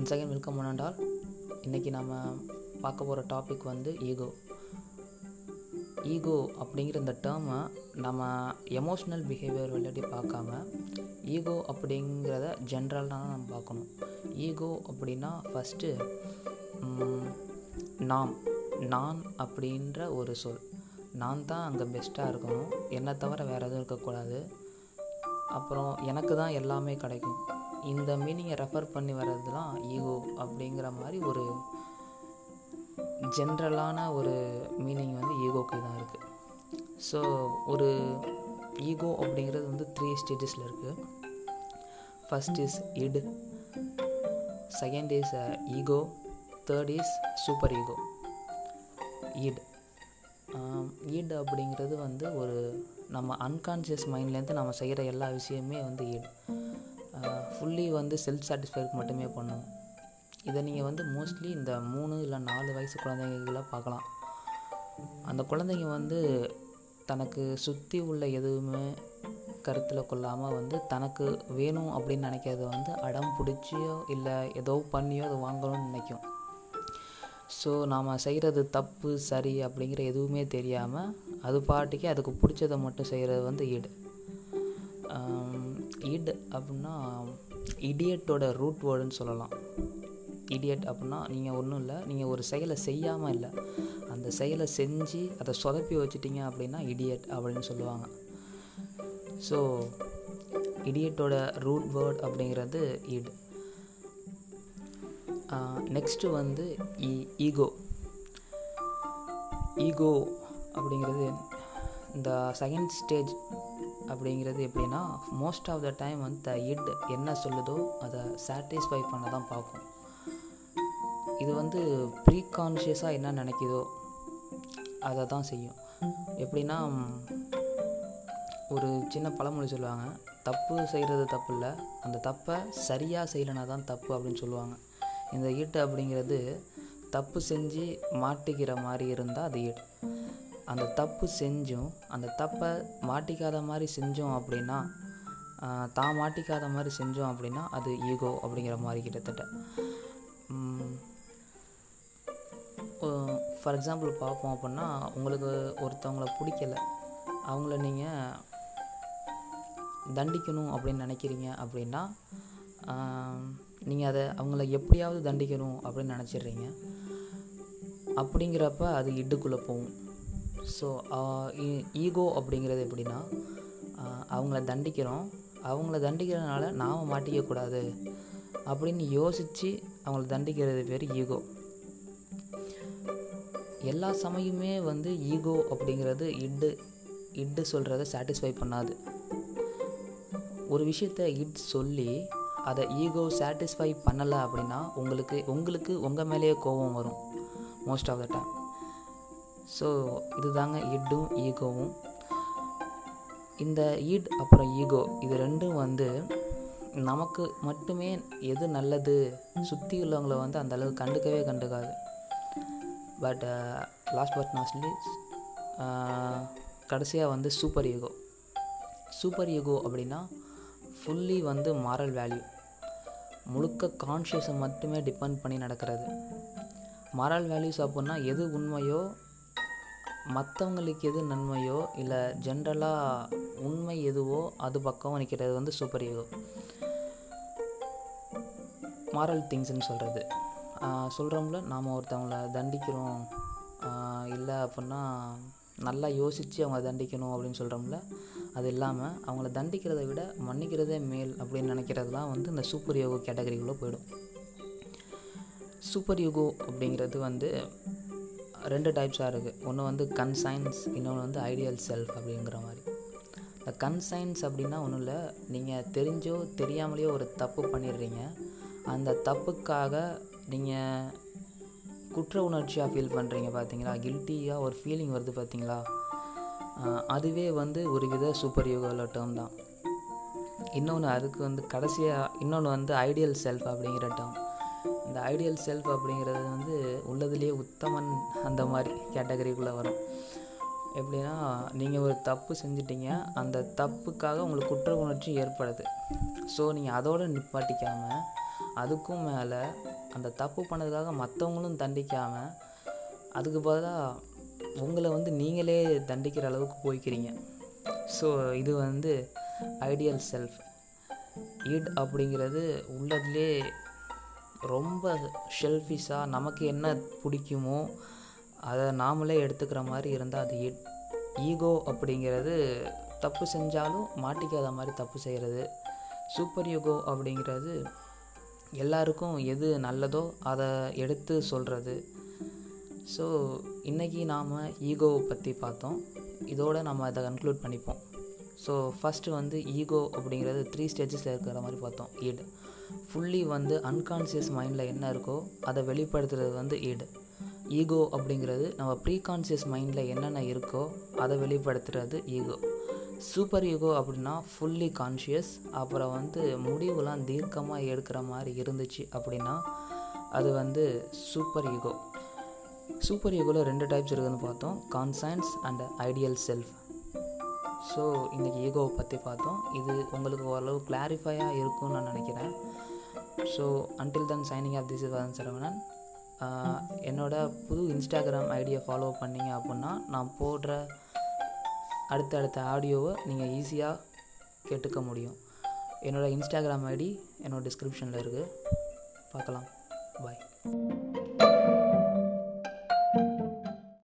One second welcome பண்ணால் இன்றைக்கி நம்ம பார்க்க போகிற டாபிக் வந்து ஈகோ ஈகோ அப்படிங்கிற இந்த டேர்மை நம்ம எமோஷ்னல் பிஹேவியர் விளையாடி பார்க்காம ஈகோ அப்படிங்கிறத ஜென்ரலாக நம்ம பார்க்கணும். ஈகோ அப்படின்னா ஃபஸ்ட்டு நாம் நான் அப்படின்ற ஒரு சொல். நான் தான் அங்கே பெஸ்ட்டாக இருக்கணும். என்னை தவிர வேறு எதுவும் இருக்கக்கூடாது. அப்புறம் எனக்கு தான் எல்லாமே கிடைக்கும். இந்த மீனிங்கை ரெஃபர் பண்ணி வர்றதுலாம் ஈகோ அப்படிங்கிற மாதிரி ஒரு ஜென்ரலான ஒரு மீனிங் வந்து ஈகோக்கு தான் இருக்குது ஸோ ஒரு ஈகோ அப்படிங்கிறது வந்து த்ரீ ஸ்டேஜஸில் இருக்குது first is id second is ego third is super ego id id அப்படிங்கிறது வந்து ஒரு நம்ம அன்கான்ஷியஸ் மைண்ட்லேருந்து நம்ம செய்கிற எல்லா விஷயமே வந்து ஈடு ஃபுல்லி வந்து செல்ஃப் சாட்டிஸ்ஃபைக்கு மட்டுமே பண்ணும். இதை நீங்கள் வந்து மோஸ்ட்லி இந்த மூணு இல்லை நாலு வயசு குழந்தைங்கள பார்க்கலாம். அந்த குழந்தைங்க வந்து தனக்கு சுற்றி உள்ள எதுவுமே கருத்தில் கொள்ளாமல் வந்து தனக்கு வேணும் அப்படின்னு நினைக்கிறத வந்து அடம் பிடிச்சியோ இல்லை ஏதோ பண்ணியோ அதை வாங்கணும்னு நினைக்கும். ஸோ நாம் செய்கிறது தப்பு சரி அப்படிங்கிற எதுவுமே தெரியாமல் அது பாட்டுக்கே அதுக்கு பிடிச்சதை மட்டும் செய்கிறது வந்து ஈடு. ஈடு அப்படின்னா இடியட்டோட ரூட் வேர்டுன்னு சொல்லலாம். இடியட் அப்படின்னா நீங்கள் ஒன்றும் இல்லை நீங்கள் ஒரு செயலை செய்யாமல் இல்லை. அந்த செயலை செஞ்சு அதை சொதப்பி வச்சுட்டிங்க அப்படின்னா இடியட் அப்படின்னு சொல்லுவாங்க. ஸோ இடியட்டோட ரூட் வேர்ட் அப்படிங்கிறது ஈடு நெக்ஸ்ட்டு வந்து இ ஈகோ ஈகோ அப்படிங்கிறது இந்த செகண்ட் ஸ்டேஜ் அப்படிங்கிறது எப்படின்னா மோஸ்ட் ஆஃப் த டைம் வந்து த இட் என்ன சொல்லுதோ அதை சாட்டிஸ்ஃபை பண்ண தான் பார்க்கும். இது வந்து ப்ரீ கான்ஷியஸாக என்ன நினைக்குதோ அதை தான் செய்யும். எப்படின்னா ஒரு சின்ன பழமொழி சொல்லுவாங்க தப்பு செய்கிறது தப்பு இல்லை அந்த தப்பை சரியாக செய்யலைனா தான் தப்பு அப்படின்னு சொல்லுவாங்க. இந்த ஈட்டு அப்படிங்கிறது தப்பு செஞ்சு மாட்டிக்கிற மாதிரி இருந்தால் அது ஈடு அந்த தப்பு செஞ்சும் அந்த தப்பை மாட்டிக்காத மாதிரி செஞ்சோம் அப்படின்னா தான் மாட்டிக்காத மாதிரி செஞ்சோம் அப்படின்னா அது ஈகோ அப்படிங்கிற மாதிரி கிட்டத்தட்ட. ஃபார் எக்ஸாம்பிள் பார்ப்போம் அப்படின்னா உங்களுக்கு ஒருத்தவங்கள பிடிக்கல. அவங்கள நீங்கள் தண்டிக்கணும் அப்படின்னு நினைக்கிறீங்க அப்படின்னா நீங்கள் அதை அவங்கள எப்படியாவது தண்டிக்கணும் அப்படின்னு நினச்சிடுறீங்க. அப்படிங்கிறப்ப அது இடுக்குள்ளே போகும். ஸோ ஈகோ uh, e, அப்படிங்கிறது எப்படின்னா uh, அவங்கள தண்டிக்கிறோம். அவங்கள தண்டிக்கிறதுனால நாம் மாட்டிக்கக்கூடாது அப்படின்னு யோசித்து அவங்கள தண்டிக்கிறது பேர் ஈகோ எல்லா சமயமே வந்து ஈகோ அப்படிங்கிறது இட்டு இட்டு சொல்கிறத சாட்டிஸ்ஃபை பண்ணாது. ஒரு விஷயத்த இட் சொல்லி அதை ஈகோ சாட்டிஸ்ஃபை பண்ணலை அப்படின்னா உங்களுக்கு உங்களுக்கு உங்கள் மேலேயே கோபம் வரும் most of the time so இதுதாங்க இட்டும் ஈகோவும். இந்த ஈட் அப்புறம் ஈகோ இது ரெண்டும் வந்து நமக்கு மட்டுமே எது நல்லது சுற்றி உள்ளவங்கள வந்து அந்த அளவுக்கு கண்டுக்கவே கண்டுக்காது. பட் லாஸ்ட் பட் நாஸ்ட்லி கடைசியாக வந்து சூப்பர் ஈகோ சூப்பர் ஈகோ அப்படின்னா ஃபுல்லி வந்து மாரல் வேல்யூ முழுக்க கான்ஷியஸை மட்டுமே டிபெண்ட் பண்ணி நடக்கிறது. மாரல் வேல்யூஸ் அப்படின்னா எது உண்மையோ மற்றவங்களுக்கு எது நன்மையோ இல்லை ஜென்ரலாக உண்மை எதுவோ அது பக்கம் நிற்கிறது வந்து சூப்பர் ஈகோ மாரல் திங்ஸ்ன்னு சொல்கிறது சொல்கிறோம்ல நாம் ஒருத்தவங்கள தண்டிக்கிறோம். இல்லை அப்படின்னா நல்லா யோசித்து அவங்கள தண்டிக்கணும் அப்படின்னு சொல்கிறோம்ல அது இல்லாமல் அவங்கள தண்டிக்கிறதை விட மன்னிக்கிறதே மேல் அப்படின்னு நினைக்கிறதுலாம் வந்து இந்த சூப்பர் யோகோ கேட்டகரிக்குள்ளே போயிடும். சூப்பர் யோகோ அப்படிங்கிறது வந்து ரெண்டு டைப்ஸாக இருக்குது ஒன்று வந்து கன்சைன்ஸ் இன்னொன்று வந்து ஐடியல் செல்ஃப் அப்படிங்கிற மாதிரி. இந்த கன்சைன்ஸ் அப்படின்னா ஒன்றும் இல்லை. நீங்கள் தெரிஞ்சோ தெரியாமலேயோ ஒரு தப்பு பண்ணிடுறீங்க. அந்த தப்புக்காக நீங்கள் குற்ற உணர்ச்சியாக ஃபீல் பண்ணுறீங்க பார்த்தீங்களா கில்ட்டியாக ஒரு ஃபீலிங் வருது பார்த்தீங்களா அதுவே வந்து ஒரு வித சூப்பர் யோகாவில் டேர்ம் தான். இன்னொன்று அதுக்கு வந்து கடைசியாக இன்னொன்று வந்து ஐடியல் செல்ஃப் அப்படிங்கிற டேர்ம் இந்த ஐடியல் செல்ஃப் அப்படிங்கிறது வந்து உள்ளதுலேயே உத்தமன் அந்த மாதிரி கேட்டகரிக்குள்ளே வரும். எப்படின்னா நீங்கள் ஒரு தப்பு செஞ்சிட்டீங்க அந்த தப்புக்காக உங்களுக்கு குற்ற உணர்ச்சி ஏற்படுது. ஸோ நீங்கள் அதோடு நிப்பாட்டிக்காமல் அதுக்கும் மேலே அந்த தப்பு பண்ணதுக்காக மற்றவங்களும் தண்டிக்காமல் அதுக்கு பதிலாக உங்களை வந்து நீங்களே தண்டிக்கிற அளவுக்கு போய்க்கிறீங்க. ஸோ இது வந்து ஐடியல் செல்ஃப் ஈட் அப்படிங்கிறது உள்ளதுலே ரொம்ப ஷெல்ஃபிஷாக நமக்கு என்ன பிடிக்குமோ அதை நாமளே எடுத்துக்கிற மாதிரி இருந்தால் அது ஈட் ஈகோ அப்படிங்கிறது தப்பு செஞ்சாலும் மாட்டிக்காத மாதிரி தப்பு செய்கிறது சூப்பர் யுகோ அப்படிங்கிறது எல்லாருக்கும் எது நல்லதோ அதை எடுத்து சொல்கிறது ஸோ இன்றைக்கி நாம் ஈகோவை பற்றி பார்த்தோம். இதோடு நம்ம அதை கன்க்ளூட் பண்ணிப்போம். ஸோ ஃபஸ்ட்டு வந்து ஈகோ அப்படிங்கிறது த்ரீ ஸ்டேஜஸில் இருக்கிற மாதிரி பார்த்தோம். ஈடு ஃபுல்லி வந்து அன்கான்சியஸ் மைண்டில் என்ன இருக்கோ அதை வெளிப்படுத்துறது வந்து ஈடு. ஈகோ அப்படிங்கிறது நம்ம ப்ரீகான்சியஸ் மைண்டில் என்னென்ன இருக்கோ அதை வெளிப்படுத்துறது ஈகோ சூப்பர் ஈகோ அப்படின்னா ஃபுல்லி கான்ஷியஸ் அப்புறம் வந்து முடிவுலாம் தீர்க்கமாக எடுக்கிற மாதிரி இருந்துச்சு அப்படின்னா அது வந்து சூப்பர் ஈகோ சூப்பர் ஈகோவில் ரெண்டு டைப்ஸ் இருக்குதுன்னு பார்த்தோம் conscience and ideal self so இன்றைக்கி ஈகோவை பற்றி பார்த்தோம். இது உங்களுக்கு ஓரளவு கிளாரிஃபையாக இருக்கும்னு நான் நினைக்கிறேன். So until then signing off this Varan Saravanan என்னோட புது இன்ஸ்டாகிராம் ஐடியை ஃபாலோ பண்ணிங்க அப்படின்னா நான் போடுற அடுத்தடுத்த ஆடியோவை நீங்கள் ஈஸியாக கேட்டுக்க முடியும். என்னோடய இன்ஸ்டாகிராம் ஐடி என்னோடய டிஸ்கிரிப்ஷனில் இருக்குது பார்க்கலாம். பாய்